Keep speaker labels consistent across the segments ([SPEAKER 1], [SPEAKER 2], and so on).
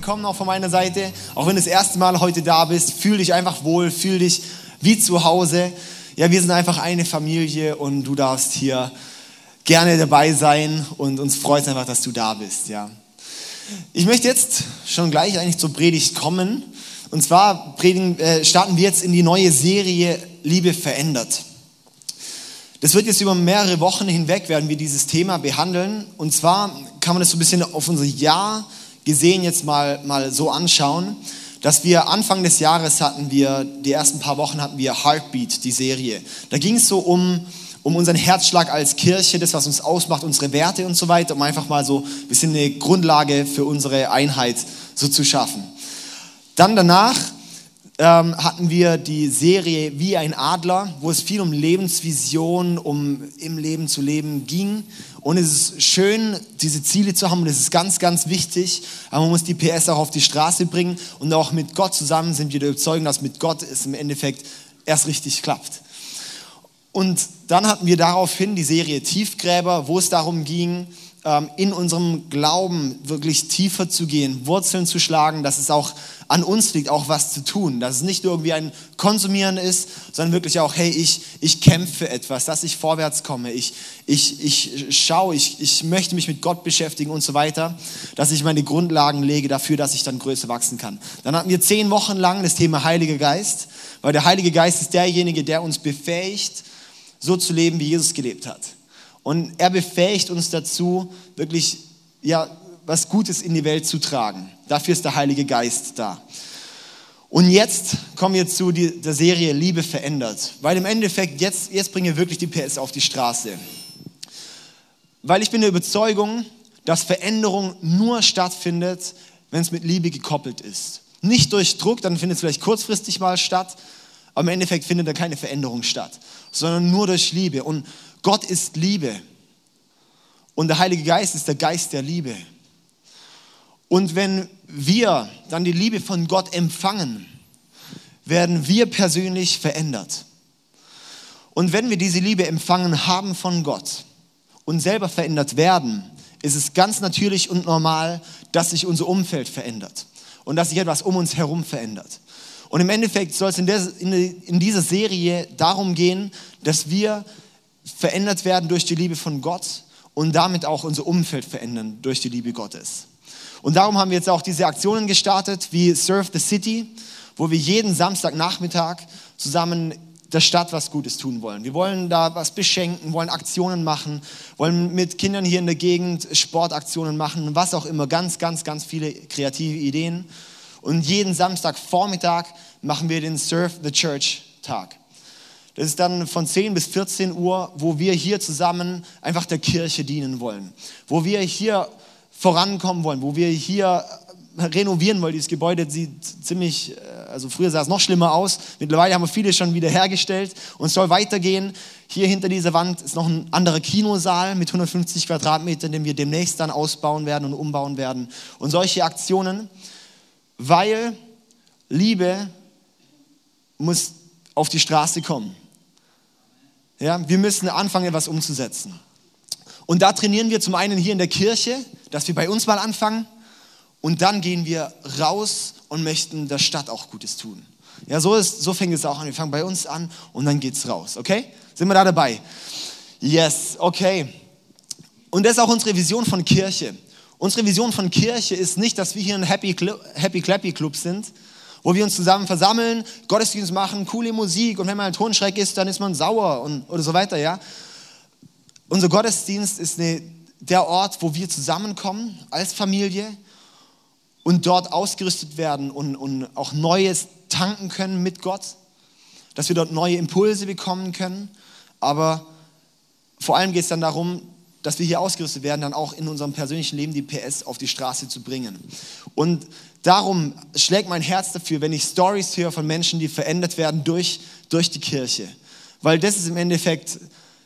[SPEAKER 1] willkommen auch von meiner Seite. Auch wenn du das erste Mal heute da bist, fühl dich einfach wohl, fühl dich wie zu Hause. Ja, wir sind einfach eine Familie und du darfst hier gerne dabei sein und uns freut es einfach, dass du da bist, ja. Ich möchte jetzt schon gleich eigentlich zur Predigt kommen. Und zwar predigen, äh, starten wir jetzt in die neue Serie Liebe verändert. Das wird jetzt über mehrere Wochen hinweg, werden wir dieses Thema behandeln. Und zwar kann man das so ein bisschen auf unser Jahr gesehen jetzt mal, mal so anschauen, dass wir Anfang des Jahres hatten wir, die ersten paar Wochen hatten wir Heartbeat, die Serie. Da ging es so um, um unseren Herzschlag als Kirche, das, was uns ausmacht, unsere Werte und so weiter, um einfach mal so ein bisschen eine Grundlage für unsere Einheit so zu schaffen. Dann danach ähm, hatten wir die Serie Wie ein Adler, wo es viel um Lebensvision, um im Leben zu leben ging. Und es ist schön, diese Ziele zu haben und es ist ganz, ganz wichtig. Aber man muss die PS auch auf die Straße bringen und auch mit Gott zusammen sind wir der Überzeugung, dass mit Gott es im Endeffekt erst richtig klappt. Und dann hatten wir daraufhin die Serie Tiefgräber, wo es darum ging, in unserem Glauben wirklich tiefer zu gehen, Wurzeln zu schlagen, dass es auch an uns liegt, auch was zu tun. Dass es nicht irgendwie ein Konsumieren ist, sondern wirklich auch, hey, ich, ich kämpfe etwas, dass ich vorwärts komme, ich, ich, ich schaue, ich, ich möchte mich mit Gott beschäftigen und so weiter, dass ich meine Grundlagen lege dafür, dass ich dann größer wachsen kann. Dann hatten wir zehn Wochen lang das Thema Heiliger Geist, weil der Heilige Geist ist derjenige, der uns befähigt, so zu leben, wie Jesus gelebt hat. Und er befähigt uns dazu, wirklich ja, was Gutes in die Welt zu tragen. Dafür ist der Heilige Geist da. Und jetzt kommen wir zu der Serie Liebe verändert. Weil im Endeffekt, jetzt, jetzt bringen wir wirklich die PS auf die Straße. Weil ich bin der Überzeugung, dass Veränderung nur stattfindet, wenn es mit Liebe gekoppelt ist. Nicht durch Druck, dann findet es vielleicht kurzfristig mal statt, aber im Endeffekt findet da keine Veränderung statt, sondern nur durch Liebe. Und Gott ist Liebe. Und der Heilige Geist ist der Geist der Liebe. Und wenn wir dann die Liebe von Gott empfangen, werden wir persönlich verändert. Und wenn wir diese Liebe empfangen haben von Gott und selber verändert werden, ist es ganz natürlich und normal, dass sich unser Umfeld verändert und dass sich etwas um uns herum verändert. Und im Endeffekt soll es in, der, in dieser Serie darum gehen, dass wir verändert werden durch die Liebe von Gott und damit auch unser Umfeld verändern durch die Liebe Gottes. Und darum haben wir jetzt auch diese Aktionen gestartet wie Serve the City, wo wir jeden Samstagnachmittag zusammen der Stadt was Gutes tun wollen. Wir wollen da was beschenken, wollen Aktionen machen, wollen mit Kindern hier in der Gegend Sportaktionen machen, was auch immer, ganz, ganz, ganz viele kreative Ideen. Und jeden Samstagvormittag machen wir den Serve the Church Tag. Das ist dann von 10 bis 14 Uhr, wo wir hier zusammen einfach der Kirche dienen wollen. Wo wir hier vorankommen wollen, wo wir hier renovieren wollen. Dieses Gebäude sieht ziemlich, äh, also früher sah es noch schlimmer aus. Mittlerweile haben wir viele schon wieder hergestellt und es soll weitergehen. Hier hinter dieser Wand ist noch ein anderer Kinosaal mit 150 Quadratmetern, den wir demnächst dann ausbauen werden und umbauen werden. Und solche Aktionen, weil Liebe muss auf die Straße kommen. Ja, wir müssen anfangen, etwas umzusetzen. Und da trainieren wir zum einen hier in der Kirche, dass wir bei uns mal anfangen und dann gehen wir raus und möchten der Stadt auch Gutes tun. Ja, so, ist, so fängt es auch an. Wir fangen bei uns an und dann geht's raus. Okay? Sind wir da dabei? Yes, okay. Und das ist auch unsere Vision von Kirche. Unsere Vision von Kirche ist nicht, dass wir hier ein Happy, Happy Clappy Club sind, wo wir uns zusammen versammeln, Gottesdienst machen, coole Musik und wenn mal ein Tonschreck ist, dann ist man sauer und, oder so weiter, ja. Unser Gottesdienst ist eine, der Ort, wo wir zusammenkommen als Familie und dort ausgerüstet werden und, und auch Neues tanken können mit Gott, dass wir dort neue Impulse bekommen können, aber vor allem geht es dann darum, dass wir hier ausgerüstet werden, dann auch in unserem persönlichen Leben die PS auf die Straße zu bringen. Und darum schlägt mein Herz dafür, wenn ich Stories höre von Menschen, die verändert werden durch, durch die Kirche. Weil das ist im Endeffekt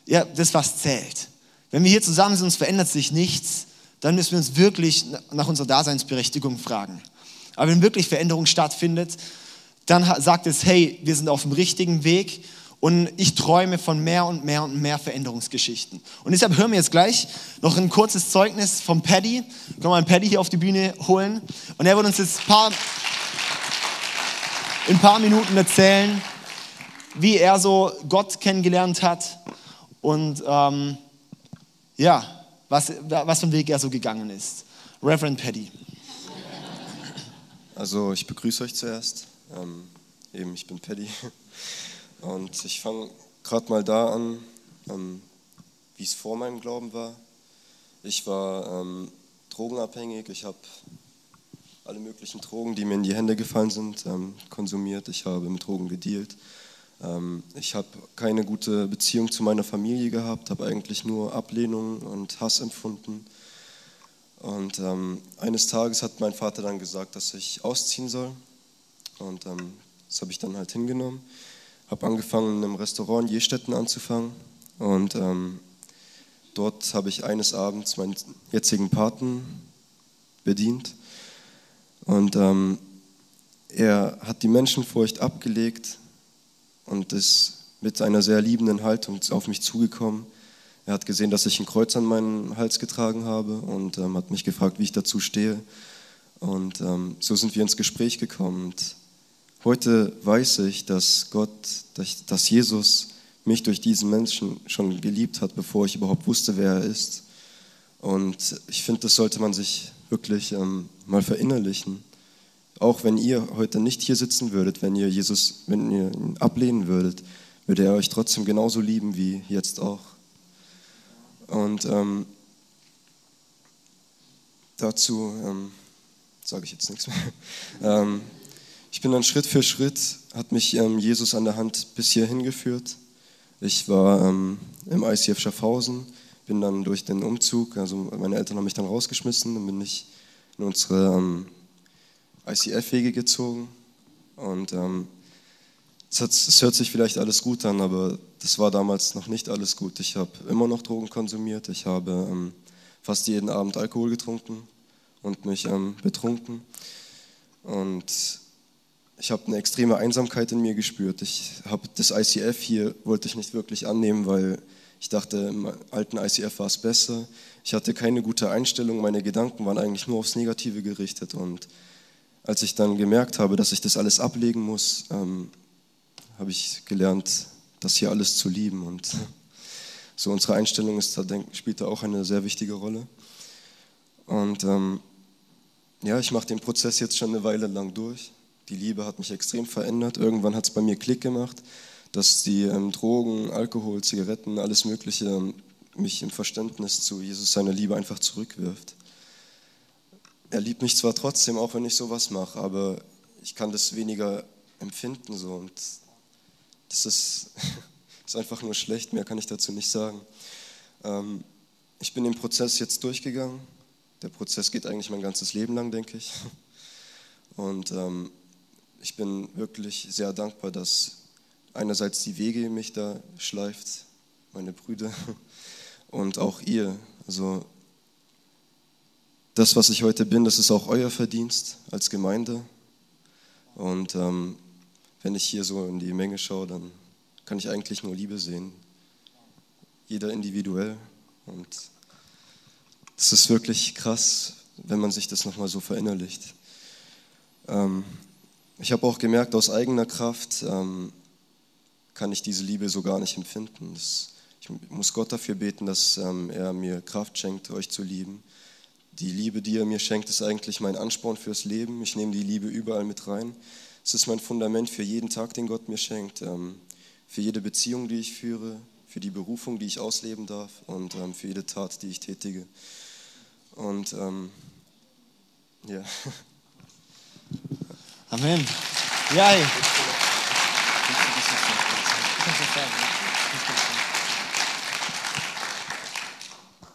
[SPEAKER 1] ja, das, was zählt. Wenn wir hier zusammen sind, uns verändert sich nichts, dann müssen wir uns wirklich nach unserer Daseinsberechtigung fragen. Aber wenn wirklich Veränderung stattfindet, dann sagt es, hey, wir sind auf dem richtigen Weg Und ich träume von mehr und mehr und mehr Veränderungsgeschichten. Und deshalb hören wir jetzt gleich noch ein kurzes Zeugnis vom Paddy. Können wir einen Paddy hier auf die Bühne holen. Und er wird uns jetzt ein paar, in ein paar Minuten erzählen, wie er so Gott kennengelernt hat und ähm, ja, was, was für einen Weg er so gegangen ist. Reverend Paddy.
[SPEAKER 2] Also ich begrüße euch zuerst. Ähm, eben, ich bin Paddy. Und ich fange gerade mal da an, ähm, wie es vor meinem Glauben war. Ich war ähm, drogenabhängig. Ich habe alle möglichen Drogen, die mir in die Hände gefallen sind, ähm, konsumiert. Ich habe mit Drogen gedealt. Ähm, ich habe keine gute Beziehung zu meiner Familie gehabt, habe eigentlich nur Ablehnung und Hass empfunden. Und ähm, eines Tages hat mein Vater dann gesagt, dass ich ausziehen soll. Und ähm, das habe ich dann halt hingenommen. Habe angefangen, in einem Restaurant in Jestetten anzufangen. Und ähm, dort habe ich eines Abends meinen jetzigen Paten bedient. Und ähm, er hat die Menschenfurcht abgelegt und ist mit einer sehr liebenden Haltung auf mich zugekommen. Er hat gesehen, dass ich ein Kreuz an meinen Hals getragen habe und ähm, hat mich gefragt, wie ich dazu stehe. Und ähm, so sind wir ins Gespräch gekommen. Und heute weiß ich, dass Gott, dass Jesus mich durch diesen Menschen schon geliebt hat, bevor ich überhaupt wusste, wer er ist. Und ich finde, das sollte man sich wirklich ähm, mal verinnerlichen. Auch wenn ihr heute nicht hier sitzen würdet, wenn ihr Jesus, wenn ihr ihn ablehnen würdet, würde er euch trotzdem genauso lieben wie jetzt auch. Und ähm, dazu ähm, sage ich jetzt nichts mehr. Ich bin dann Schritt für Schritt, hat mich ähm, Jesus an der Hand bis hierhin geführt. Ich war ähm, im ICF Schaffhausen, bin dann durch den Umzug, also meine Eltern haben mich dann rausgeschmissen, dann bin ich in unsere ähm, ICF-Wege gezogen und ähm, es, hat, es, hört sich vielleicht alles gut an, aber das war damals noch nicht alles gut. Ich habe immer noch Drogen konsumiert, ich habe ähm, fast jeden Abend Alkohol getrunken und mich ähm, betrunken und ich habe eine extreme Einsamkeit in mir gespürt. Ich habe das ICF hier wollte ich nicht wirklich annehmen, weil ich dachte, im alten ICF war es besser. Ich hatte keine gute Einstellung, meine Gedanken waren eigentlich nur aufs Negative gerichtet und als ich dann gemerkt habe, dass ich das alles ablegen muss, ähm, habe ich gelernt, das hier alles zu lieben. Und so unsere Einstellung ist, spielt da auch eine sehr wichtige Rolle. Und ähm, ja, ich mache den Prozess jetzt schon eine Weile lang durch. Die Liebe hat mich extrem verändert. Irgendwann hat es bei mir Klick gemacht, dass die ähm, Drogen, Alkohol, Zigaretten, alles Mögliche ähm, mich im Verständnis zu Jesus seiner Liebe einfach zurückwirft er liebt mich zwar trotzdem, auch wenn ich sowas mache, aber ich kann das weniger empfinden so und das ist, ist einfach nur schlecht, mehr kann ich dazu nicht sagen. Ähm, ich bin den Prozess jetzt durchgegangen. Der Prozess geht eigentlich mein ganzes Leben lang, denke ich. Und ähm, ich bin wirklich sehr dankbar, dass einerseits die Wege mich da schleift, meine Brüder, und auch ihr. Also das, was ich heute bin, das ist auch euer Verdienst als Gemeinde. Und ähm, wenn ich hier so in die Menge schaue, dann kann ich eigentlich nur Liebe sehen. Jeder individuell. Und es ist wirklich krass, wenn man sich das nochmal so verinnerlicht. Ähm, ich habe auch gemerkt, aus eigener Kraft ähm, kann ich diese Liebe so gar nicht empfinden. Das, ich muss Gott dafür beten, dass ähm, er mir Kraft schenkt, euch zu lieben die Liebe, die er mir schenkt, ist eigentlich mein Ansporn fürs Leben. Ich nehme die Liebe überall mit rein. Es ist mein Fundament für jeden Tag, den Gott mir schenkt, ähm, für jede Beziehung, die ich führe, für die Berufung, die ich ausleben darf und ähm, für jede Tat, die ich tätige. Und ähm, ja.
[SPEAKER 1] Amen. Ja.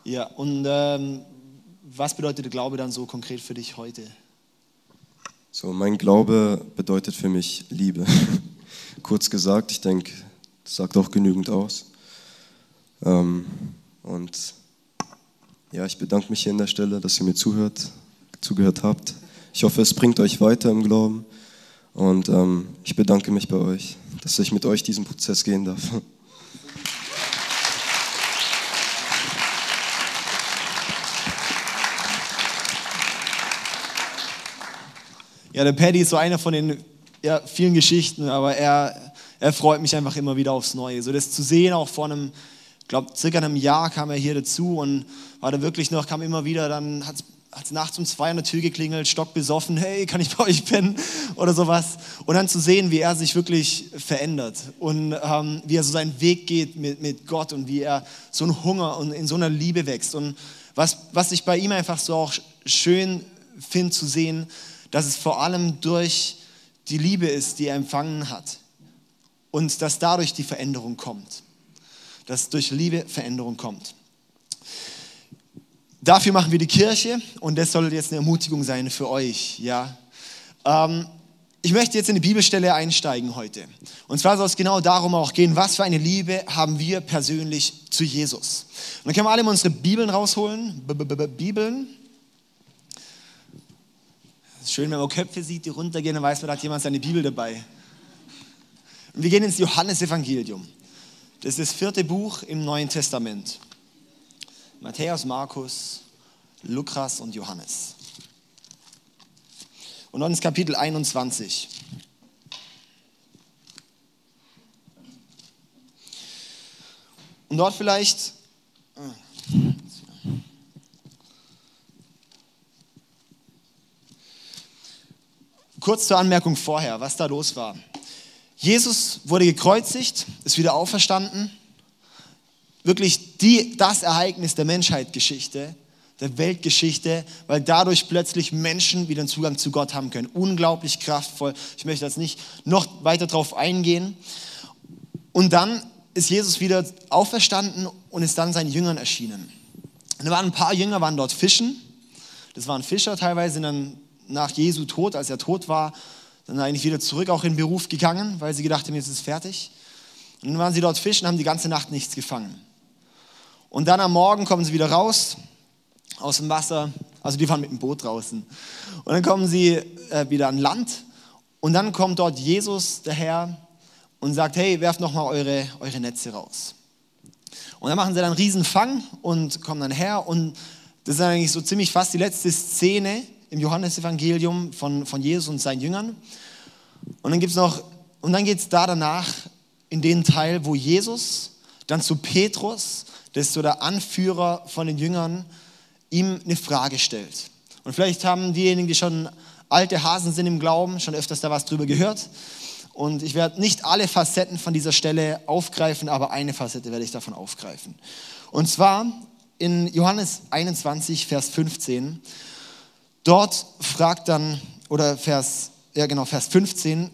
[SPEAKER 1] Ja, und ähm, was bedeutet der Glaube dann so konkret für dich heute?
[SPEAKER 2] So, mein Glaube bedeutet für mich Liebe. Kurz gesagt, ich denke, das sagt auch genügend aus. Ähm, und ja, ich bedanke mich hier an der Stelle, dass ihr mir zuhört, zugehört habt. Ich hoffe, es bringt euch weiter im Glauben. Und ähm, ich bedanke mich bei euch. dass ich mit euch diesen Prozess gehen darf.
[SPEAKER 1] Ja, der Paddy ist so einer von den ja, vielen Geschichten, aber er, er freut mich einfach immer wieder aufs Neue. So das zu sehen, auch vor einem, ich glaube, circa einem Jahr kam er hier dazu und war da wirklich noch, kam immer wieder, dann hat es nachts um zwei an der Tür geklingelt, stockbesoffen, hey, kann ich bei euch pennen oder sowas. Und dann zu sehen, wie er sich wirklich verändert und ähm, wie er so seinen Weg geht mit, mit Gott und wie er so einen Hunger und in so einer Liebe wächst. Und was, was ich bei ihm einfach so auch schön finde zu sehen, dass es vor allem durch die Liebe ist, die er empfangen hat. Und dass dadurch die Veränderung kommt. Dass durch Liebe Veränderung kommt. Dafür machen wir die Kirche und das soll jetzt eine Ermutigung sein für euch. Ja. Ähm, ich möchte jetzt in die Bibelstelle einsteigen heute. Und zwar soll es genau darum auch gehen, was für eine Liebe haben wir persönlich zu Jesus. Und dann können wir alle mal unsere Bibeln rausholen. B -b -b Bibeln. Schön, wenn man Köpfe sieht, die runtergehen, dann weiß man, da hat jemand seine Bibel dabei. Und wir gehen ins Johannesevangelium. Das ist das vierte Buch im Neuen Testament. Matthäus, Markus, Lukas und Johannes. Und dann ins Kapitel 21. Und dort vielleicht, Kurz zur Anmerkung vorher, was da los war. Jesus wurde gekreuzigt, ist wieder auferstanden. Wirklich die, das Ereignis der Menschheitsgeschichte, der Weltgeschichte, weil dadurch plötzlich Menschen wieder einen Zugang zu Gott haben können. Unglaublich kraftvoll. Ich möchte jetzt nicht noch weiter darauf eingehen. Und dann ist Jesus wieder auferstanden und ist dann seinen Jüngern erschienen. Und da waren ein paar Jünger, waren dort fischen. Das waren Fischer teilweise, dann nach Jesu Tod, als er tot war, dann eigentlich wieder zurück auch in den Beruf gegangen, weil sie gedacht haben, jetzt ist es fertig. Und dann waren sie dort fischen, haben die ganze Nacht nichts gefangen. Und dann am Morgen kommen sie wieder raus aus dem Wasser, also die waren mit dem Boot draußen. Und dann kommen sie äh, wieder an Land und dann kommt dort Jesus, der Herr, und sagt, hey, werft nochmal eure, eure Netze raus. Und dann machen sie dann einen riesen Fang und kommen dann her und das ist eigentlich so ziemlich fast die letzte Szene, im Johannesevangelium von, von Jesus und seinen Jüngern. Und dann gibt es noch, und dann geht es da danach in den Teil, wo Jesus dann zu Petrus, das ist so der Anführer von den Jüngern, ihm eine Frage stellt. Und vielleicht haben diejenigen, die schon alte Hasen sind im Glauben, schon öfters da was drüber gehört. Und ich werde nicht alle Facetten von dieser Stelle aufgreifen, aber eine Facette werde ich davon aufgreifen. Und zwar in Johannes 21, Vers 15 Dort fragt dann, oder Vers, ja genau, Vers 15,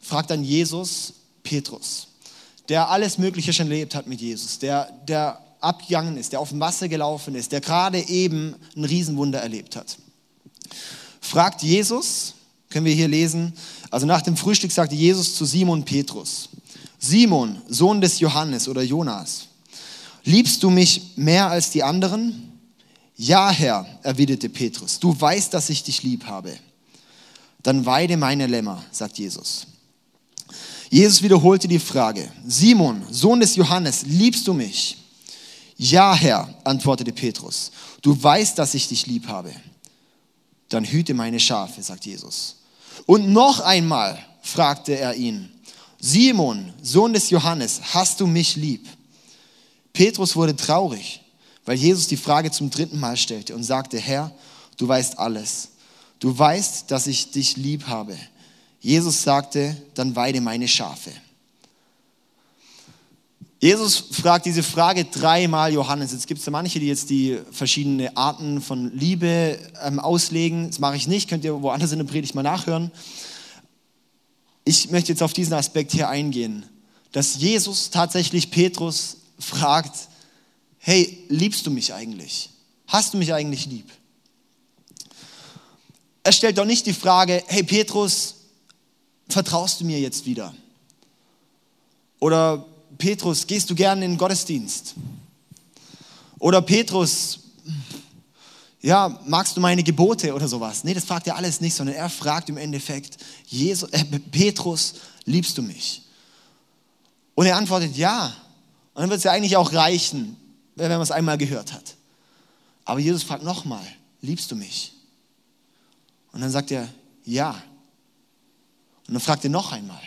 [SPEAKER 1] fragt dann Jesus Petrus, der alles Mögliche schon erlebt hat mit Jesus, der, der abgegangen ist, der auf dem Wasser gelaufen ist, der gerade eben ein Riesenwunder erlebt hat. Fragt Jesus, können wir hier lesen, also nach dem Frühstück sagte Jesus zu Simon Petrus, Simon, Sohn des Johannes oder Jonas, liebst du mich mehr als die anderen? Ja, Herr, erwiderte Petrus, du weißt, dass ich dich lieb habe. Dann weide meine Lämmer, sagt Jesus. Jesus wiederholte die Frage, Simon, Sohn des Johannes, liebst du mich? Ja, Herr, antwortete Petrus, du weißt, dass ich dich lieb habe. Dann hüte meine Schafe, sagt Jesus. Und noch einmal fragte er ihn, Simon, Sohn des Johannes, hast du mich lieb? Petrus wurde traurig weil Jesus die Frage zum dritten Mal stellte und sagte, Herr, du weißt alles. Du weißt, dass ich dich lieb habe. Jesus sagte, dann weide meine Schafe. Jesus fragt diese Frage dreimal Johannes. Jetzt gibt es da manche, die jetzt die verschiedenen Arten von Liebe ähm, auslegen. Das mache ich nicht, könnt ihr woanders in der Predigt mal nachhören. Ich möchte jetzt auf diesen Aspekt hier eingehen, dass Jesus tatsächlich Petrus fragt, hey, liebst du mich eigentlich? Hast du mich eigentlich lieb? Er stellt doch nicht die Frage, hey Petrus, vertraust du mir jetzt wieder? Oder Petrus, gehst du gerne in den Gottesdienst? Oder Petrus, ja, magst du meine Gebote oder sowas? Nee, das fragt er alles nicht, sondern er fragt im Endeffekt, Jesus, äh, Petrus, liebst du mich? Und er antwortet ja. Und dann wird es ja eigentlich auch reichen, wenn man es einmal gehört hat. Aber Jesus fragt nochmal, liebst du mich? Und dann sagt er, ja. Und dann fragt er noch einmal,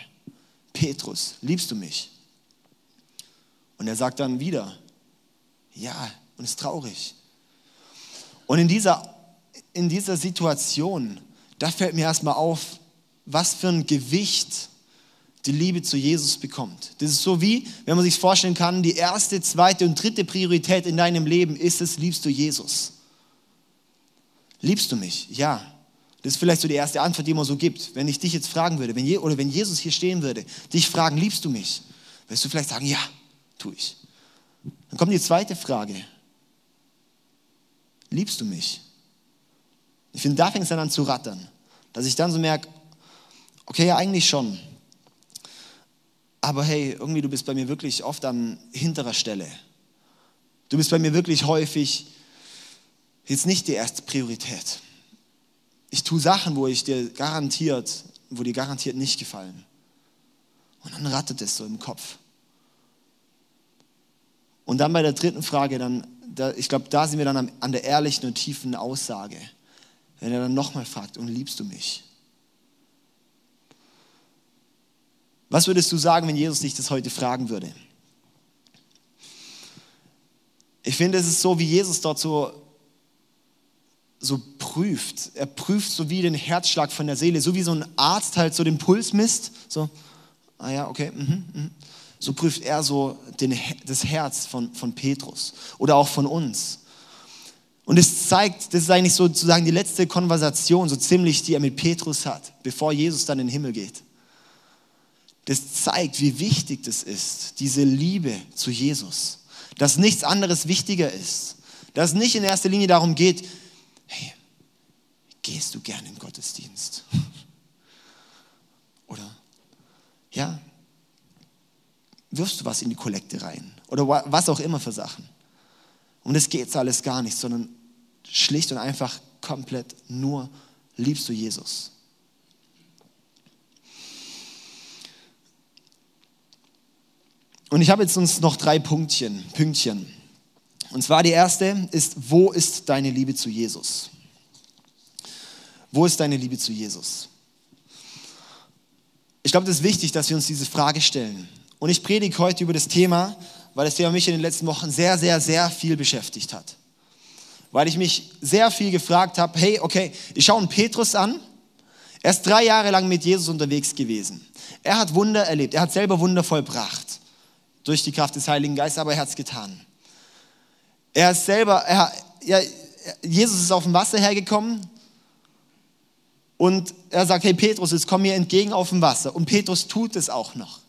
[SPEAKER 1] Petrus, liebst du mich? Und er sagt dann wieder, ja, und ist traurig. Und in dieser, in dieser Situation, da fällt mir erstmal auf, was für ein Gewicht die Liebe zu Jesus bekommt. Das ist so wie, wenn man sich vorstellen kann, die erste, zweite und dritte Priorität in deinem Leben ist es, liebst du Jesus? Liebst du mich? Ja. Das ist vielleicht so die erste Antwort, die man so gibt. Wenn ich dich jetzt fragen würde, wenn, oder wenn Jesus hier stehen würde, dich fragen, liebst du mich? Wirst du vielleicht sagen, ja, tue ich. Dann kommt die zweite Frage. Liebst du mich? Ich finde, da fängt es dann an zu rattern. Dass ich dann so merke, okay, ja, eigentlich schon. Aber hey, irgendwie, du bist bei mir wirklich oft an hinterer Stelle. Du bist bei mir wirklich häufig jetzt nicht die erste Priorität. Ich tue Sachen, wo ich dir garantiert, wo dir garantiert nicht gefallen. Und dann rattet es so im Kopf. Und dann bei der dritten Frage, dann, da, ich glaube, da sind wir dann an der ehrlichen und tiefen Aussage. Wenn er dann nochmal fragt, und liebst du mich? Was würdest du sagen, wenn Jesus dich das heute fragen würde? Ich finde, es ist so, wie Jesus dort so, so prüft. Er prüft so wie den Herzschlag von der Seele, so wie so ein Arzt halt so den Puls misst. So, ah ja, okay. Mhm, mhm. So prüft er so den, das Herz von, von Petrus oder auch von uns. Und es zeigt, das ist eigentlich sozusagen die letzte Konversation, so ziemlich, die er mit Petrus hat, bevor Jesus dann in den Himmel geht das zeigt, wie wichtig das ist, diese Liebe zu Jesus. Dass nichts anderes wichtiger ist. Dass es nicht in erster Linie darum geht, hey, gehst du gerne in Gottesdienst? Oder, ja, wirfst du was in die Kollekte rein? Oder was auch immer für Sachen. Um das geht es alles gar nicht, sondern schlicht und einfach komplett nur liebst du Jesus. Und ich habe jetzt uns noch drei Punktchen, Pünktchen. Und zwar die erste ist, wo ist deine Liebe zu Jesus? Wo ist deine Liebe zu Jesus? Ich glaube, das ist wichtig, dass wir uns diese Frage stellen. Und ich predige heute über das Thema, weil das Thema mich in den letzten Wochen sehr, sehr, sehr viel beschäftigt hat. Weil ich mich sehr viel gefragt habe, hey, okay, ich schaue einen Petrus an. Er ist drei Jahre lang mit Jesus unterwegs gewesen. Er hat Wunder erlebt. Er hat selber Wunder vollbracht durch die Kraft des Heiligen Geistes, aber er hat es getan. Er ist selber, er, ja, Jesus ist auf dem Wasser hergekommen und er sagt, hey Petrus, jetzt komm mir entgegen auf dem Wasser. Und Petrus tut es auch noch.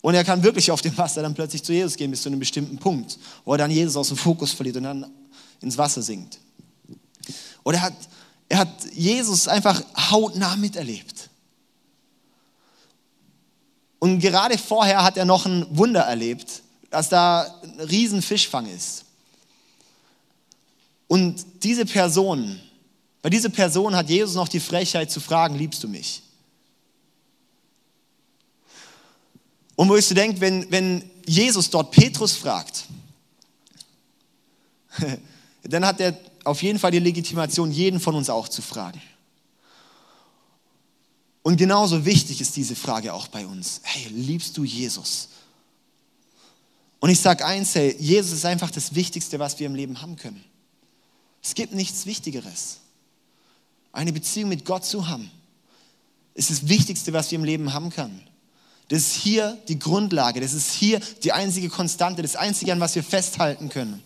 [SPEAKER 1] Und er kann wirklich auf dem Wasser dann plötzlich zu Jesus gehen bis zu einem bestimmten Punkt, wo er dann Jesus aus dem Fokus verliert und dann ins Wasser sinkt. Und er hat, er hat Jesus einfach hautnah miterlebt. Und gerade vorher hat er noch ein Wunder erlebt, dass da ein riesen Fischfang ist. Und diese Person, bei dieser Person hat Jesus noch die Frechheit zu fragen, liebst du mich? Und wo ich so denke, wenn, wenn Jesus dort Petrus fragt, dann hat er auf jeden Fall die Legitimation, jeden von uns auch zu fragen. Und genauso wichtig ist diese Frage auch bei uns. Hey, liebst du Jesus? Und ich sage eins, hey, Jesus ist einfach das Wichtigste, was wir im Leben haben können. Es gibt nichts Wichtigeres. Eine Beziehung mit Gott zu haben, ist das Wichtigste, was wir im Leben haben können. Das ist hier die Grundlage, das ist hier die einzige Konstante, das Einzige, an was wir festhalten können.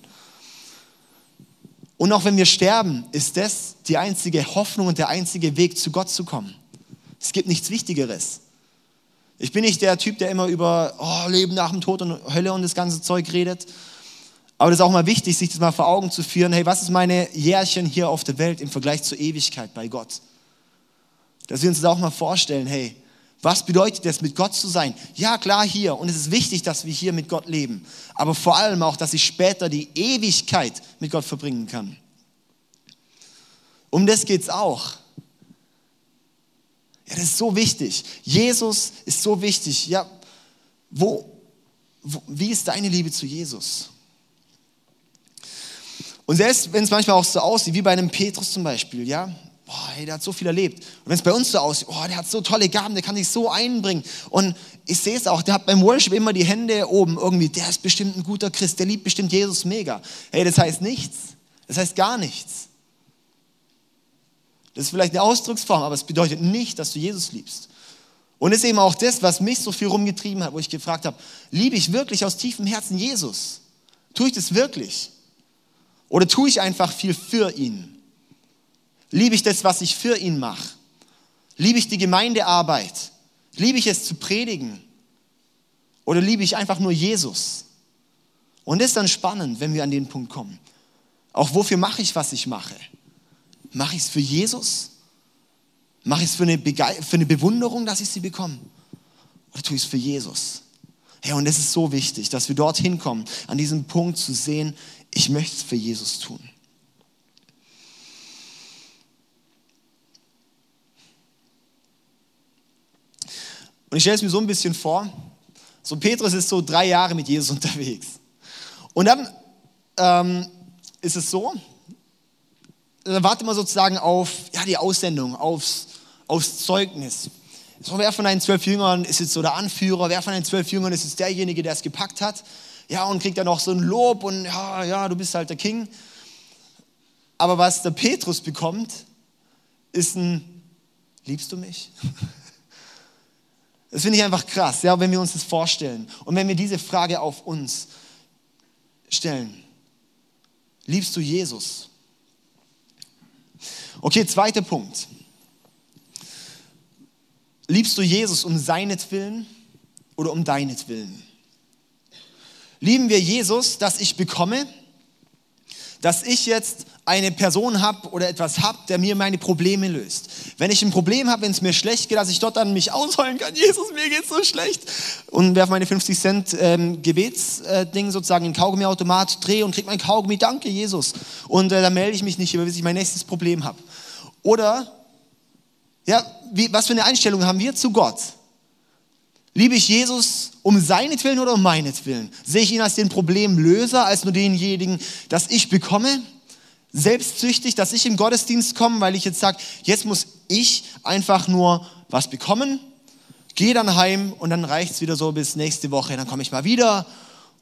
[SPEAKER 1] Und auch wenn wir sterben, ist das die einzige Hoffnung und der einzige Weg, zu Gott zu kommen. Es gibt nichts Wichtigeres. Ich bin nicht der Typ, der immer über oh, Leben nach dem Tod und Hölle und das ganze Zeug redet. Aber das ist auch mal wichtig, sich das mal vor Augen zu führen. Hey, was ist meine Jährchen hier auf der Welt im Vergleich zur Ewigkeit bei Gott? Dass wir uns das auch mal vorstellen, hey, was bedeutet es, mit Gott zu sein? Ja, klar, hier. Und es ist wichtig, dass wir hier mit Gott leben. Aber vor allem auch, dass ich später die Ewigkeit mit Gott verbringen kann. Um das geht es auch. Ja, das ist so wichtig. Jesus ist so wichtig. Ja, wo, wie ist deine Liebe zu Jesus? Und selbst wenn es manchmal auch so aussieht, wie bei einem Petrus zum Beispiel, ja, boah, hey, der hat so viel erlebt. Und wenn es bei uns so aussieht, oh, der hat so tolle Gaben, der kann sich so einbringen. Und ich sehe es auch, der hat beim Worship immer die Hände oben irgendwie, der ist bestimmt ein guter Christ, der liebt bestimmt Jesus mega. Hey, das heißt nichts. Das heißt gar nichts. Das ist vielleicht eine Ausdrucksform, aber es bedeutet nicht, dass du Jesus liebst. Und es ist eben auch das, was mich so viel rumgetrieben hat, wo ich gefragt habe, liebe ich wirklich aus tiefem Herzen Jesus? Tue ich das wirklich? Oder tue ich einfach viel für ihn? Liebe ich das, was ich für ihn mache? Liebe ich die Gemeindearbeit? Liebe ich es zu predigen? Oder liebe ich einfach nur Jesus? Und das ist dann spannend, wenn wir an den Punkt kommen. Auch wofür mache ich, was ich mache? Mache ich es für Jesus? Mache ich es für eine, für eine Bewunderung, dass ich sie bekomme? Oder tue ich es für Jesus? Ja, und es ist so wichtig, dass wir dorthin kommen, an diesem Punkt zu sehen, ich möchte es für Jesus tun. Und ich stelle es mir so ein bisschen vor, so Petrus ist so drei Jahre mit Jesus unterwegs. Und dann ähm, ist es so, dann wartet man sozusagen auf ja, die Aussendung, aufs, aufs Zeugnis. So, wer von deinen zwölf Jüngern ist jetzt so der Anführer? Wer von den zwölf Jüngern ist jetzt derjenige, der es gepackt hat? Ja, und kriegt dann auch so ein Lob und ja, ja, du bist halt der King. Aber was der Petrus bekommt, ist ein, liebst du mich? Das finde ich einfach krass, ja, wenn wir uns das vorstellen. Und wenn wir diese Frage auf uns stellen. Liebst du Jesus? Okay, zweiter Punkt. Liebst du Jesus um seinetwillen oder um deinetwillen? Lieben wir Jesus, dass ich bekomme, dass ich jetzt eine Person habe oder etwas habe, der mir meine Probleme löst. Wenn ich ein Problem habe, wenn es mir schlecht geht, dass ich dort dann mich ausheulen kann, Jesus, mir geht so schlecht und werfe meine 50 Cent ähm, Gebetsding äh, sozusagen in den Kaugummiautomat, drehe und kriege mein Kaugummi, danke Jesus. Und äh, dann melde ich mich nicht über, bis ich mein nächstes Problem habe. Oder, ja, wie, was für eine Einstellung haben wir zu Gott? Liebe ich Jesus um seinetwillen oder um meinetwillen? Sehe ich ihn als den Problemlöser, als nur denjenigen, das ich bekomme? selbstsüchtig, dass ich im Gottesdienst komme, weil ich jetzt sage, jetzt muss ich einfach nur was bekommen, gehe dann heim und dann reicht es wieder so bis nächste Woche, dann komme ich mal wieder.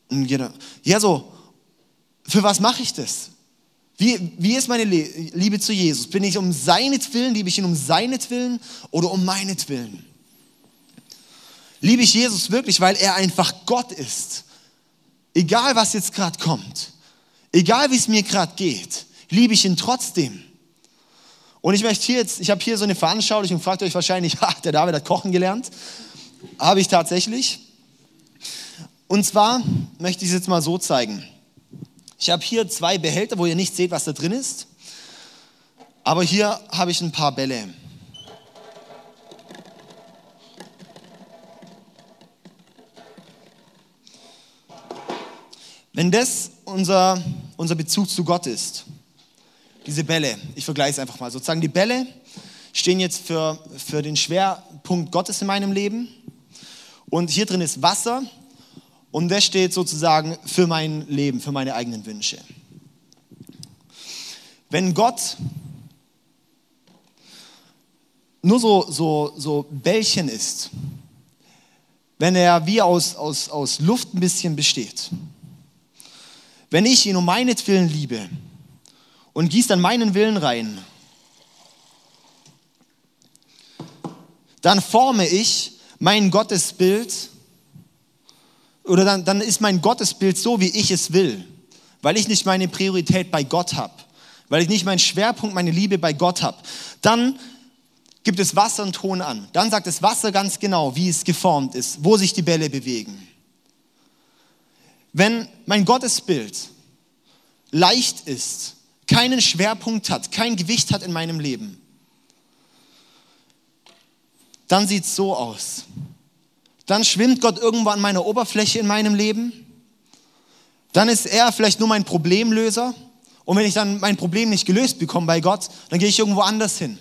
[SPEAKER 1] Und ja, so, für was mache ich das? Wie, wie ist meine Liebe zu Jesus? Bin ich um seinetwillen, liebe ich ihn um seinetwillen oder um meinetwillen? Liebe ich Jesus wirklich, weil er einfach Gott ist? Egal, was jetzt gerade kommt, egal, wie es mir gerade geht, liebe ich ihn trotzdem. Und ich möchte hier jetzt, ich habe hier so eine Veranschaulichung, fragt euch wahrscheinlich, ha, der David hat kochen gelernt. Habe ich tatsächlich. Und zwar möchte ich es jetzt mal so zeigen. Ich habe hier zwei Behälter, wo ihr nicht seht, was da drin ist. Aber hier habe ich ein paar Bälle. Wenn das unser, unser Bezug zu Gott ist, diese Bälle, ich vergleiche es einfach mal, sozusagen die Bälle stehen jetzt für, für den Schwerpunkt Gottes in meinem Leben und hier drin ist Wasser und das steht sozusagen für mein Leben, für meine eigenen Wünsche. Wenn Gott nur so, so, so Bällchen ist, wenn er wie aus, aus, aus Luft ein bisschen besteht, wenn ich ihn um meinetwillen liebe, und gieß dann meinen Willen rein. Dann forme ich mein Gottesbild oder dann, dann ist mein Gottesbild so, wie ich es will, weil ich nicht meine Priorität bei Gott habe, weil ich nicht meinen Schwerpunkt, meine Liebe bei Gott habe. Dann gibt es Wasser und Ton an. Dann sagt das Wasser ganz genau, wie es geformt ist, wo sich die Bälle bewegen. Wenn mein Gottesbild leicht ist, keinen Schwerpunkt hat, kein Gewicht hat in meinem Leben, dann sieht es so aus. Dann schwimmt Gott irgendwo an meiner Oberfläche in meinem Leben. Dann ist er vielleicht nur mein Problemlöser. Und wenn ich dann mein Problem nicht gelöst bekomme bei Gott, dann gehe ich irgendwo anders hin.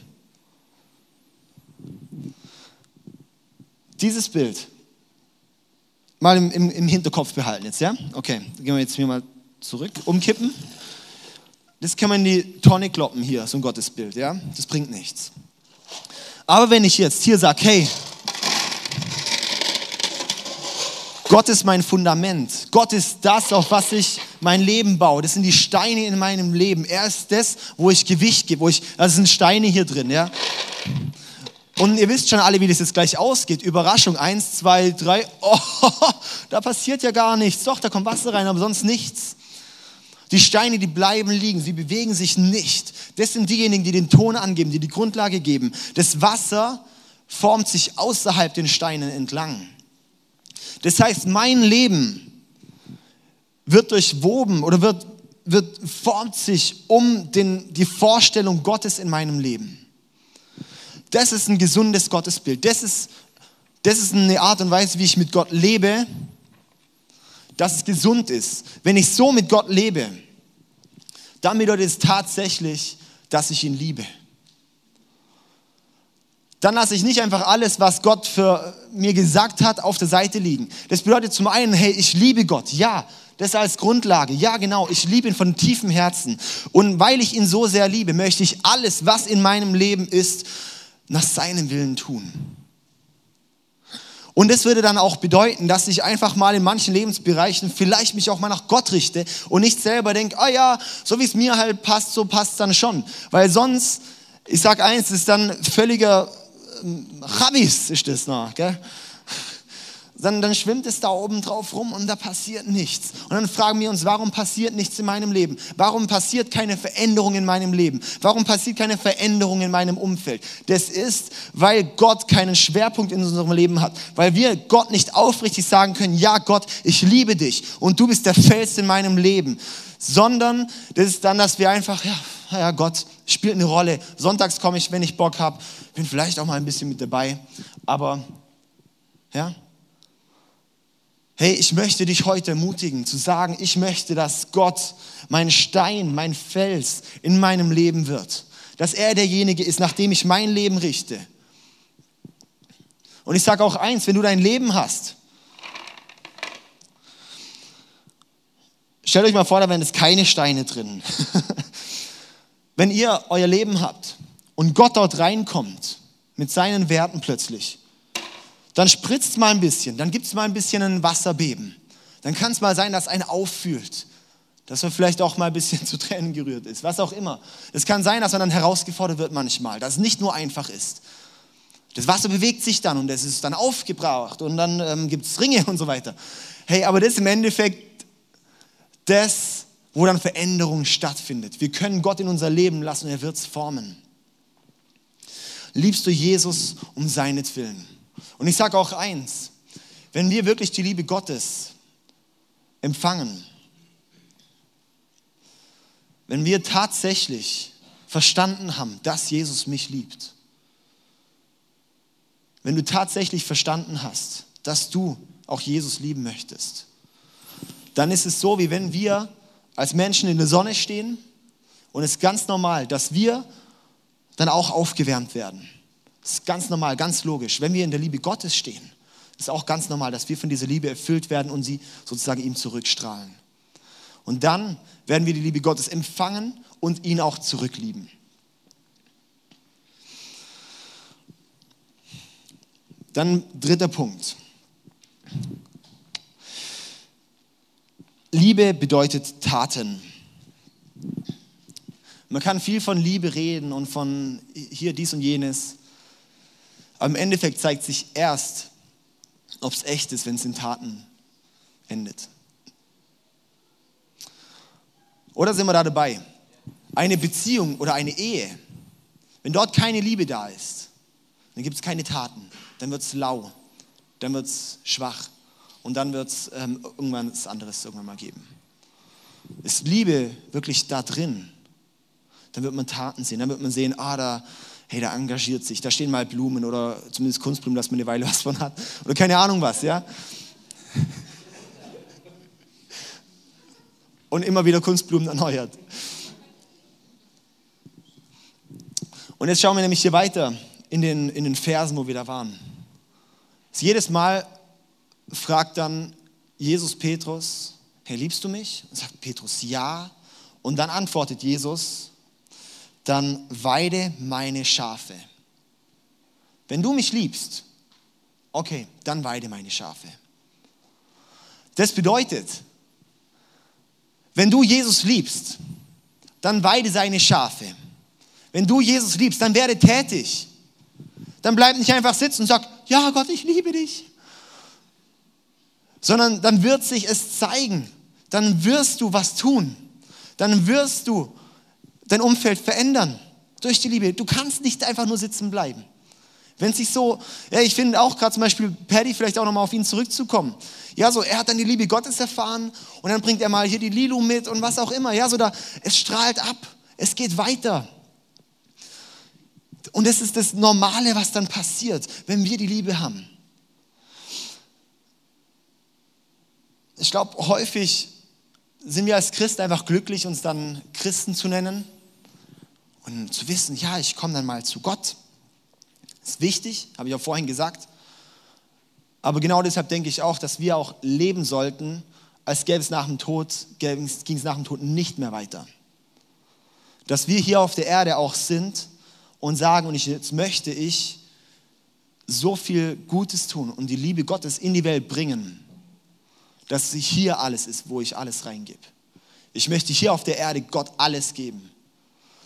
[SPEAKER 1] Dieses Bild mal im, im, im Hinterkopf behalten jetzt, ja? Okay, gehen wir jetzt hier mal zurück, umkippen. Das kann man in die Tonne kloppen hier, so ein Gottesbild, ja? Das bringt nichts. Aber wenn ich jetzt hier sage, hey, Gott ist mein Fundament. Gott ist das, auf was ich mein Leben baue. Das sind die Steine in meinem Leben. Er ist das, wo ich Gewicht gebe. Wo ich, das sind Steine hier drin, ja. Und ihr wisst schon alle, wie das jetzt gleich ausgeht. Überraschung, eins, zwei, drei. Oh, da passiert ja gar nichts. Doch, da kommt Wasser rein, aber sonst nichts. Die Steine, die bleiben liegen, sie bewegen sich nicht. Das sind diejenigen, die den Ton angeben, die die Grundlage geben. Das Wasser formt sich außerhalb den Steinen entlang. Das heißt, mein Leben wird durchwoben oder wird, wird, formt sich um den, die Vorstellung Gottes in meinem Leben. Das ist ein gesundes Gottesbild. Das ist, das ist eine Art und Weise, wie ich mit Gott lebe, dass es gesund ist. Wenn ich so mit Gott lebe, dann bedeutet es tatsächlich, dass ich ihn liebe dann lasse ich nicht einfach alles, was Gott für mir gesagt hat, auf der Seite liegen. Das bedeutet zum einen, hey, ich liebe Gott, ja, das als Grundlage, ja genau, ich liebe ihn von tiefem Herzen. Und weil ich ihn so sehr liebe, möchte ich alles, was in meinem Leben ist, nach seinem Willen tun. Und das würde dann auch bedeuten, dass ich einfach mal in manchen Lebensbereichen vielleicht mich auch mal nach Gott richte und nicht selber denke, ah ja, so wie es mir halt passt, so passt es dann schon. Weil sonst, ich sag eins, ist dann völliger Chabis ist das noch, gell? Dann, dann schwimmt es da oben drauf rum und da passiert nichts. Und dann fragen wir uns, warum passiert nichts in meinem Leben? Warum passiert keine Veränderung in meinem Leben? Warum passiert keine Veränderung in meinem Umfeld? Das ist, weil Gott keinen Schwerpunkt in unserem Leben hat. Weil wir Gott nicht aufrichtig sagen können, ja Gott, ich liebe dich und du bist der Fels in meinem Leben. Sondern das ist dann, dass wir einfach, ja, ja Gott spielt eine Rolle. Sonntags komme ich, wenn ich Bock habe bin vielleicht auch mal ein bisschen mit dabei, aber ja. Hey, ich möchte dich heute ermutigen, zu sagen, ich möchte, dass Gott mein Stein, mein Fels in meinem Leben wird. Dass er derjenige ist, nach dem ich mein Leben richte. Und ich sage auch eins, wenn du dein Leben hast, stellt euch mal vor, da wären es keine Steine drin. wenn ihr euer Leben habt und Gott dort reinkommt mit seinen Werten plötzlich, dann spritzt mal ein bisschen, dann gibt es mal ein bisschen ein Wasserbeben. Dann kann es mal sein, dass einer auffühlt, dass man vielleicht auch mal ein bisschen zu Tränen gerührt ist, was auch immer. Es kann sein, dass man dann herausgefordert wird manchmal, dass es nicht nur einfach ist. Das Wasser bewegt sich dann und es ist dann aufgebraucht und dann ähm, gibt es Ringe und so weiter. Hey, aber das ist im Endeffekt das, wo dann Veränderung stattfindet. Wir können Gott in unser Leben lassen und er wird es formen liebst du Jesus um seinetwillen. Und ich sage auch eins, wenn wir wirklich die Liebe Gottes empfangen, wenn wir tatsächlich verstanden haben, dass Jesus mich liebt, wenn du tatsächlich verstanden hast, dass du auch Jesus lieben möchtest, dann ist es so, wie wenn wir als Menschen in der Sonne stehen und es ist ganz normal, dass wir dann auch aufgewärmt werden. Das ist ganz normal, ganz logisch. Wenn wir in der Liebe Gottes stehen, ist auch ganz normal, dass wir von dieser Liebe erfüllt werden und sie sozusagen ihm zurückstrahlen. Und dann werden wir die Liebe Gottes empfangen und ihn auch zurücklieben. Dann dritter Punkt. Liebe bedeutet Taten. Man kann viel von Liebe reden und von hier dies und jenes. Aber im Endeffekt zeigt sich erst, ob es echt ist, wenn es in Taten endet. Oder sind wir da dabei? Eine Beziehung oder eine Ehe, wenn dort keine Liebe da ist, dann gibt es keine Taten, dann wird es lau, dann wird es schwach und dann wird es ähm, irgendwann was anderes irgendwann mal geben. Ist Liebe wirklich da drin? dann wird man Taten sehen, dann wird man sehen, ah, da, hey, da engagiert sich, da stehen mal Blumen oder zumindest Kunstblumen, dass man eine Weile was von hat oder keine Ahnung was, ja. Und immer wieder Kunstblumen erneuert. Und jetzt schauen wir nämlich hier weiter in den, in den Versen, wo wir da waren. Dass jedes Mal, fragt dann Jesus Petrus, hey, liebst du mich? Und sagt Petrus, ja. Und dann antwortet Jesus, dann weide meine Schafe. Wenn du mich liebst, okay, dann weide meine Schafe. Das bedeutet, wenn du Jesus liebst, dann weide seine Schafe. Wenn du Jesus liebst, dann werde tätig. Dann bleib nicht einfach sitzen und sag, ja Gott, ich liebe dich. Sondern dann wird sich es zeigen. Dann wirst du was tun. Dann wirst du dein Umfeld verändern durch die Liebe. Du kannst nicht einfach nur sitzen bleiben. Wenn es sich so, ja, ich finde auch gerade zum Beispiel Paddy, vielleicht auch nochmal auf ihn zurückzukommen. Ja, so, er hat dann die Liebe Gottes erfahren und dann bringt er mal hier die Lilu mit und was auch immer. Ja, so da, es strahlt ab, es geht weiter. Und das ist das Normale, was dann passiert, wenn wir die Liebe haben. Ich glaube, häufig sind wir als Christen einfach glücklich, uns dann Christen zu nennen und zu wissen, ja, ich komme dann mal zu Gott. Ist wichtig, habe ich auch vorhin gesagt. Aber genau deshalb denke ich auch, dass wir auch leben sollten, als gäbe es nach dem Tod, ging es nach dem Tod nicht mehr weiter. Dass wir hier auf der Erde auch sind und sagen, und ich, jetzt möchte ich so viel Gutes tun und die Liebe Gottes in die Welt bringen, dass hier alles ist, wo ich alles reingebe. Ich möchte hier auf der Erde Gott alles geben.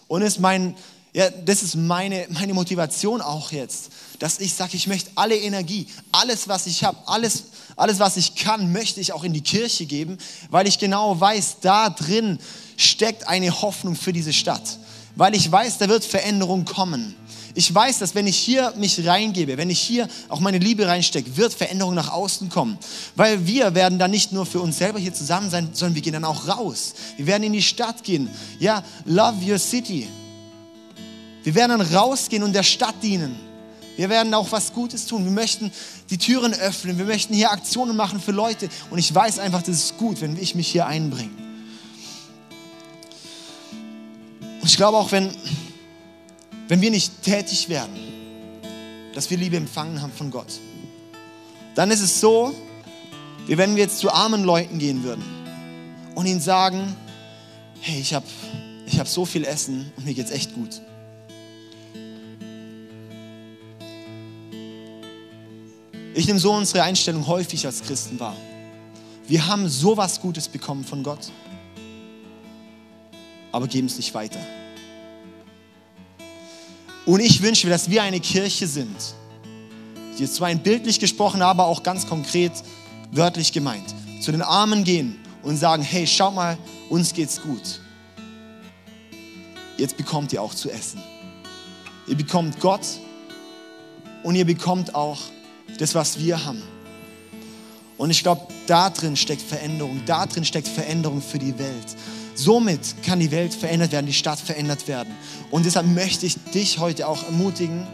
[SPEAKER 1] Und ist mein, ja, das ist meine, meine Motivation auch jetzt, dass ich sage, ich möchte alle Energie, alles, was ich habe, alles, alles, was ich kann, möchte ich auch in die Kirche geben, weil ich genau weiß, da drin steckt eine Hoffnung für diese Stadt. Weil ich weiß, da wird Veränderung kommen. Ich weiß, dass wenn ich hier mich reingebe, wenn ich hier auch meine Liebe reinstecke, wird Veränderung nach außen kommen. Weil wir werden dann nicht nur für uns selber hier zusammen sein, sondern wir gehen dann auch raus. Wir werden in die Stadt gehen. Ja, love your city. Wir werden dann rausgehen und der Stadt dienen. Wir werden auch was Gutes tun. Wir möchten die Türen öffnen. Wir möchten hier Aktionen machen für Leute. Und ich weiß einfach, das ist gut, wenn ich mich hier einbringe. Und ich glaube auch, wenn, wenn wir nicht tätig werden, dass wir Liebe empfangen haben von Gott, dann ist es so, wie wenn wir jetzt zu armen Leuten gehen würden und ihnen sagen, hey, ich habe ich hab so viel Essen und mir geht es echt gut. Ich nehme so unsere Einstellung häufig als Christen wahr. Wir haben so was Gutes bekommen von Gott, aber geben es nicht weiter. Und ich wünsche mir, dass wir eine Kirche sind, die jetzt zwar bildlich gesprochen, aber auch ganz konkret wörtlich gemeint, zu den Armen gehen und sagen, hey, schau mal, uns geht's gut. Jetzt bekommt ihr auch zu essen. Ihr bekommt Gott und ihr bekommt auch das, was wir haben. Und ich glaube, da drin steckt Veränderung, da drin steckt Veränderung für die Welt. Somit kann die Welt verändert werden, die Stadt verändert werden. Und deshalb möchte ich dich heute auch ermutigen,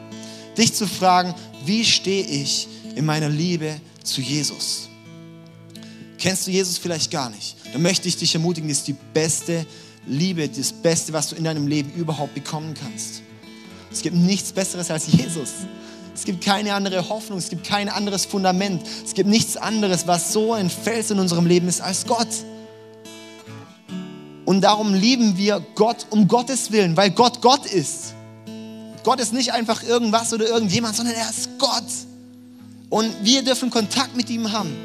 [SPEAKER 1] dich zu fragen, wie stehe ich in meiner Liebe zu Jesus? Kennst du Jesus vielleicht gar nicht? Dann möchte ich dich ermutigen, das ist die beste Liebe, das Beste, was du in deinem Leben überhaupt bekommen kannst. Es gibt nichts Besseres als Jesus. Es gibt keine andere Hoffnung, es gibt kein anderes Fundament, es gibt nichts anderes, was so ein Fels in unserem Leben ist als Gott. Und darum lieben wir Gott um Gottes Willen, weil Gott Gott ist. Gott ist nicht einfach irgendwas oder irgendjemand, sondern er ist Gott. Und wir dürfen Kontakt mit ihm haben.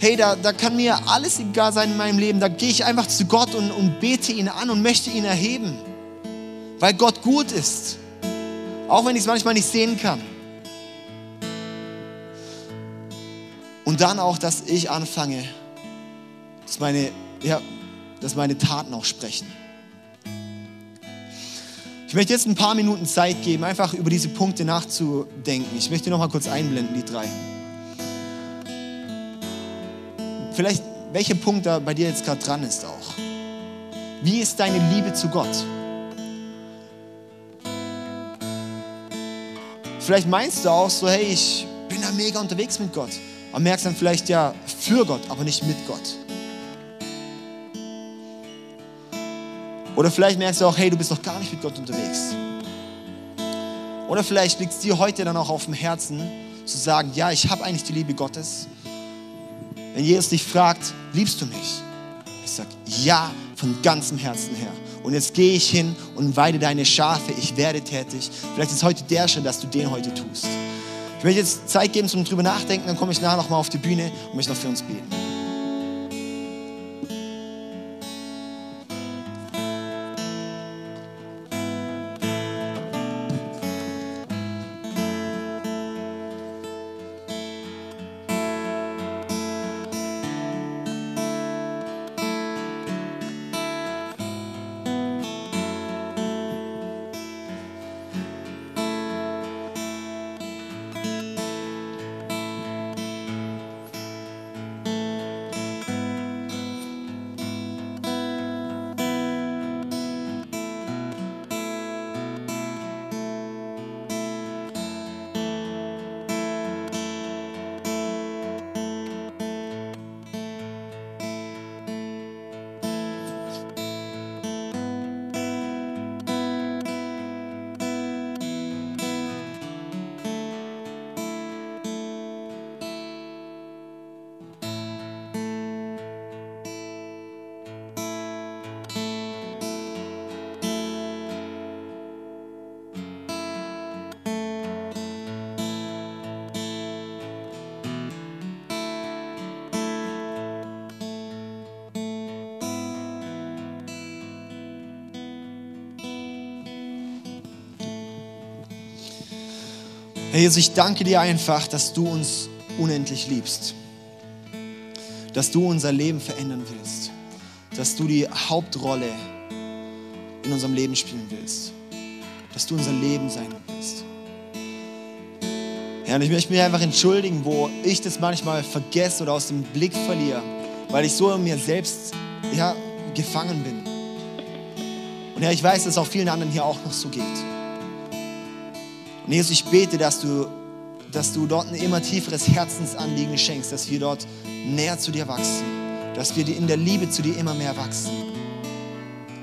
[SPEAKER 1] Hey, da, da kann mir alles egal sein in meinem Leben. Da gehe ich einfach zu Gott und, und bete ihn an und möchte ihn erheben. Weil Gott gut ist. Auch wenn ich es manchmal nicht sehen kann. Und dann auch, dass ich anfange, dass meine, ja, dass meine Taten auch sprechen. Ich möchte jetzt ein paar Minuten Zeit geben, einfach über diese Punkte nachzudenken. Ich möchte noch mal kurz einblenden, die drei. Vielleicht, welcher Punkt da bei dir jetzt gerade dran ist auch. Wie ist deine Liebe zu Gott? Vielleicht meinst du auch so, hey, ich bin da mega unterwegs mit Gott. Aber merkst dann vielleicht ja für Gott, aber nicht mit Gott. Oder vielleicht merkst du auch, hey, du bist noch gar nicht mit Gott unterwegs. Oder vielleicht liegt es dir heute dann auch auf dem Herzen, zu sagen, ja, ich habe eigentlich die Liebe Gottes. Wenn Jesus dich fragt, liebst du mich? Ich sage, ja, von ganzem Herzen her. Und jetzt gehe ich hin und weide deine Schafe, ich werde tätig. Vielleicht ist heute der Schritt, dass du den heute tust. Ich möchte jetzt Zeit geben zum drüber nachdenken, dann komme ich nachher nochmal auf die Bühne und möchte noch für uns beten. Herr Jesus, ich danke dir einfach, dass du uns unendlich liebst. Dass du unser Leben verändern willst. Dass du die Hauptrolle in unserem Leben spielen willst. Dass du unser Leben sein willst. Herr, und ich möchte mich einfach entschuldigen, wo ich das manchmal vergesse oder aus dem Blick verliere, weil ich so in mir selbst ja, gefangen bin. Und Herr, ich weiß, dass es auch vielen anderen hier auch noch so geht. Und Jesus, ich bete, dass du, dass du dort ein immer tieferes Herzensanliegen schenkst, dass wir dort näher zu dir wachsen, dass wir in der Liebe zu dir immer mehr wachsen,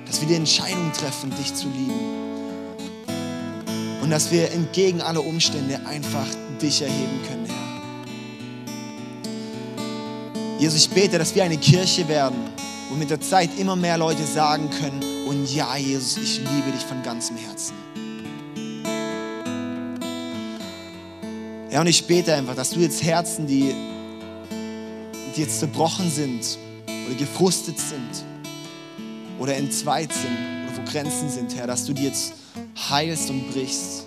[SPEAKER 1] dass wir die Entscheidung treffen, dich zu lieben und dass wir entgegen aller Umstände einfach dich erheben können, Herr. Jesus, ich bete, dass wir eine Kirche werden, wo mit der Zeit immer mehr Leute sagen können, und ja, Jesus, ich liebe dich von ganzem Herzen. Ja, und ich bete einfach, dass du jetzt Herzen, die, die jetzt zerbrochen sind oder gefrustet sind oder entzweit sind oder wo Grenzen sind, Herr, dass du die jetzt heilst und brichst.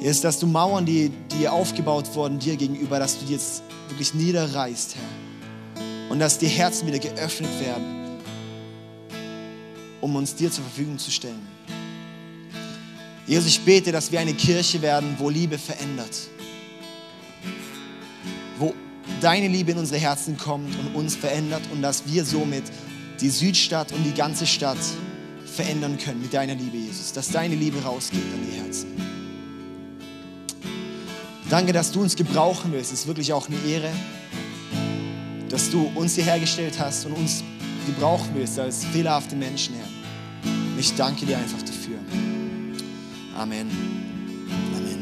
[SPEAKER 1] Jesus, dass du Mauern, die, die aufgebaut wurden dir gegenüber, dass du die jetzt wirklich niederreißt, Herr. Und dass die Herzen wieder geöffnet werden, um uns dir zur Verfügung zu stellen. Jesus, ich bete, dass wir eine Kirche werden, wo Liebe verändert. Wo deine Liebe in unsere Herzen kommt und uns verändert und dass wir somit die Südstadt und die ganze Stadt verändern können mit deiner Liebe, Jesus. Dass deine Liebe rausgeht an die Herzen. Danke, dass du uns gebrauchen willst. Es ist wirklich auch eine Ehre, dass du uns hier hergestellt hast und uns gebrauchen willst als fehlerhafte Menschen, Herr. Ich danke dir einfach dafür. Amen. Amen.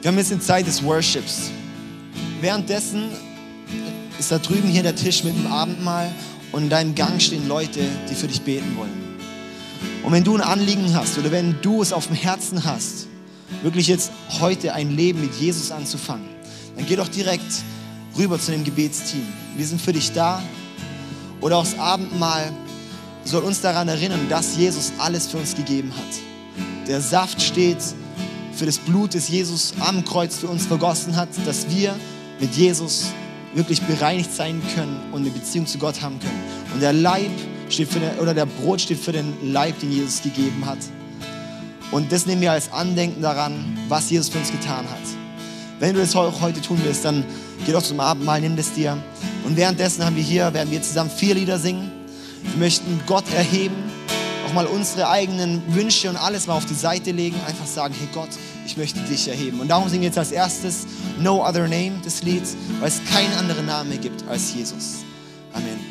[SPEAKER 1] Wir haben jetzt eine Zeit des Worships. Währenddessen ist da drüben hier der Tisch mit dem Abendmahl und in deinem Gang stehen Leute, die für dich beten wollen. Und wenn du ein Anliegen hast oder wenn du es auf dem Herzen hast, wirklich jetzt heute ein Leben mit Jesus anzufangen, dann geh doch direkt rüber zu dem Gebetsteam. Wir sind für dich da. Oder auch das Abendmahl soll uns daran erinnern, dass Jesus alles für uns gegeben hat. Der Saft steht für das Blut, das Jesus am Kreuz für uns vergossen hat, dass wir mit Jesus wirklich bereinigt sein können und eine Beziehung zu Gott haben können. Und der Leib steht für den, oder der Brot steht für den Leib, den Jesus gegeben hat. Und das nehmen wir als Andenken daran, was Jesus für uns getan hat. Wenn du das auch heute tun willst, dann geh doch zum Abendmahl, nimm das dir. Und währenddessen haben wir hier, werden wir zusammen vier Lieder singen. Wir möchten Gott erheben auch mal unsere eigenen Wünsche und alles mal auf die Seite legen, einfach sagen, hey Gott, ich möchte dich erheben. Und darum singen wir jetzt als erstes No Other Name, das Lied, weil es keinen anderen Namen mehr gibt als Jesus. Amen.